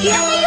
Yeah.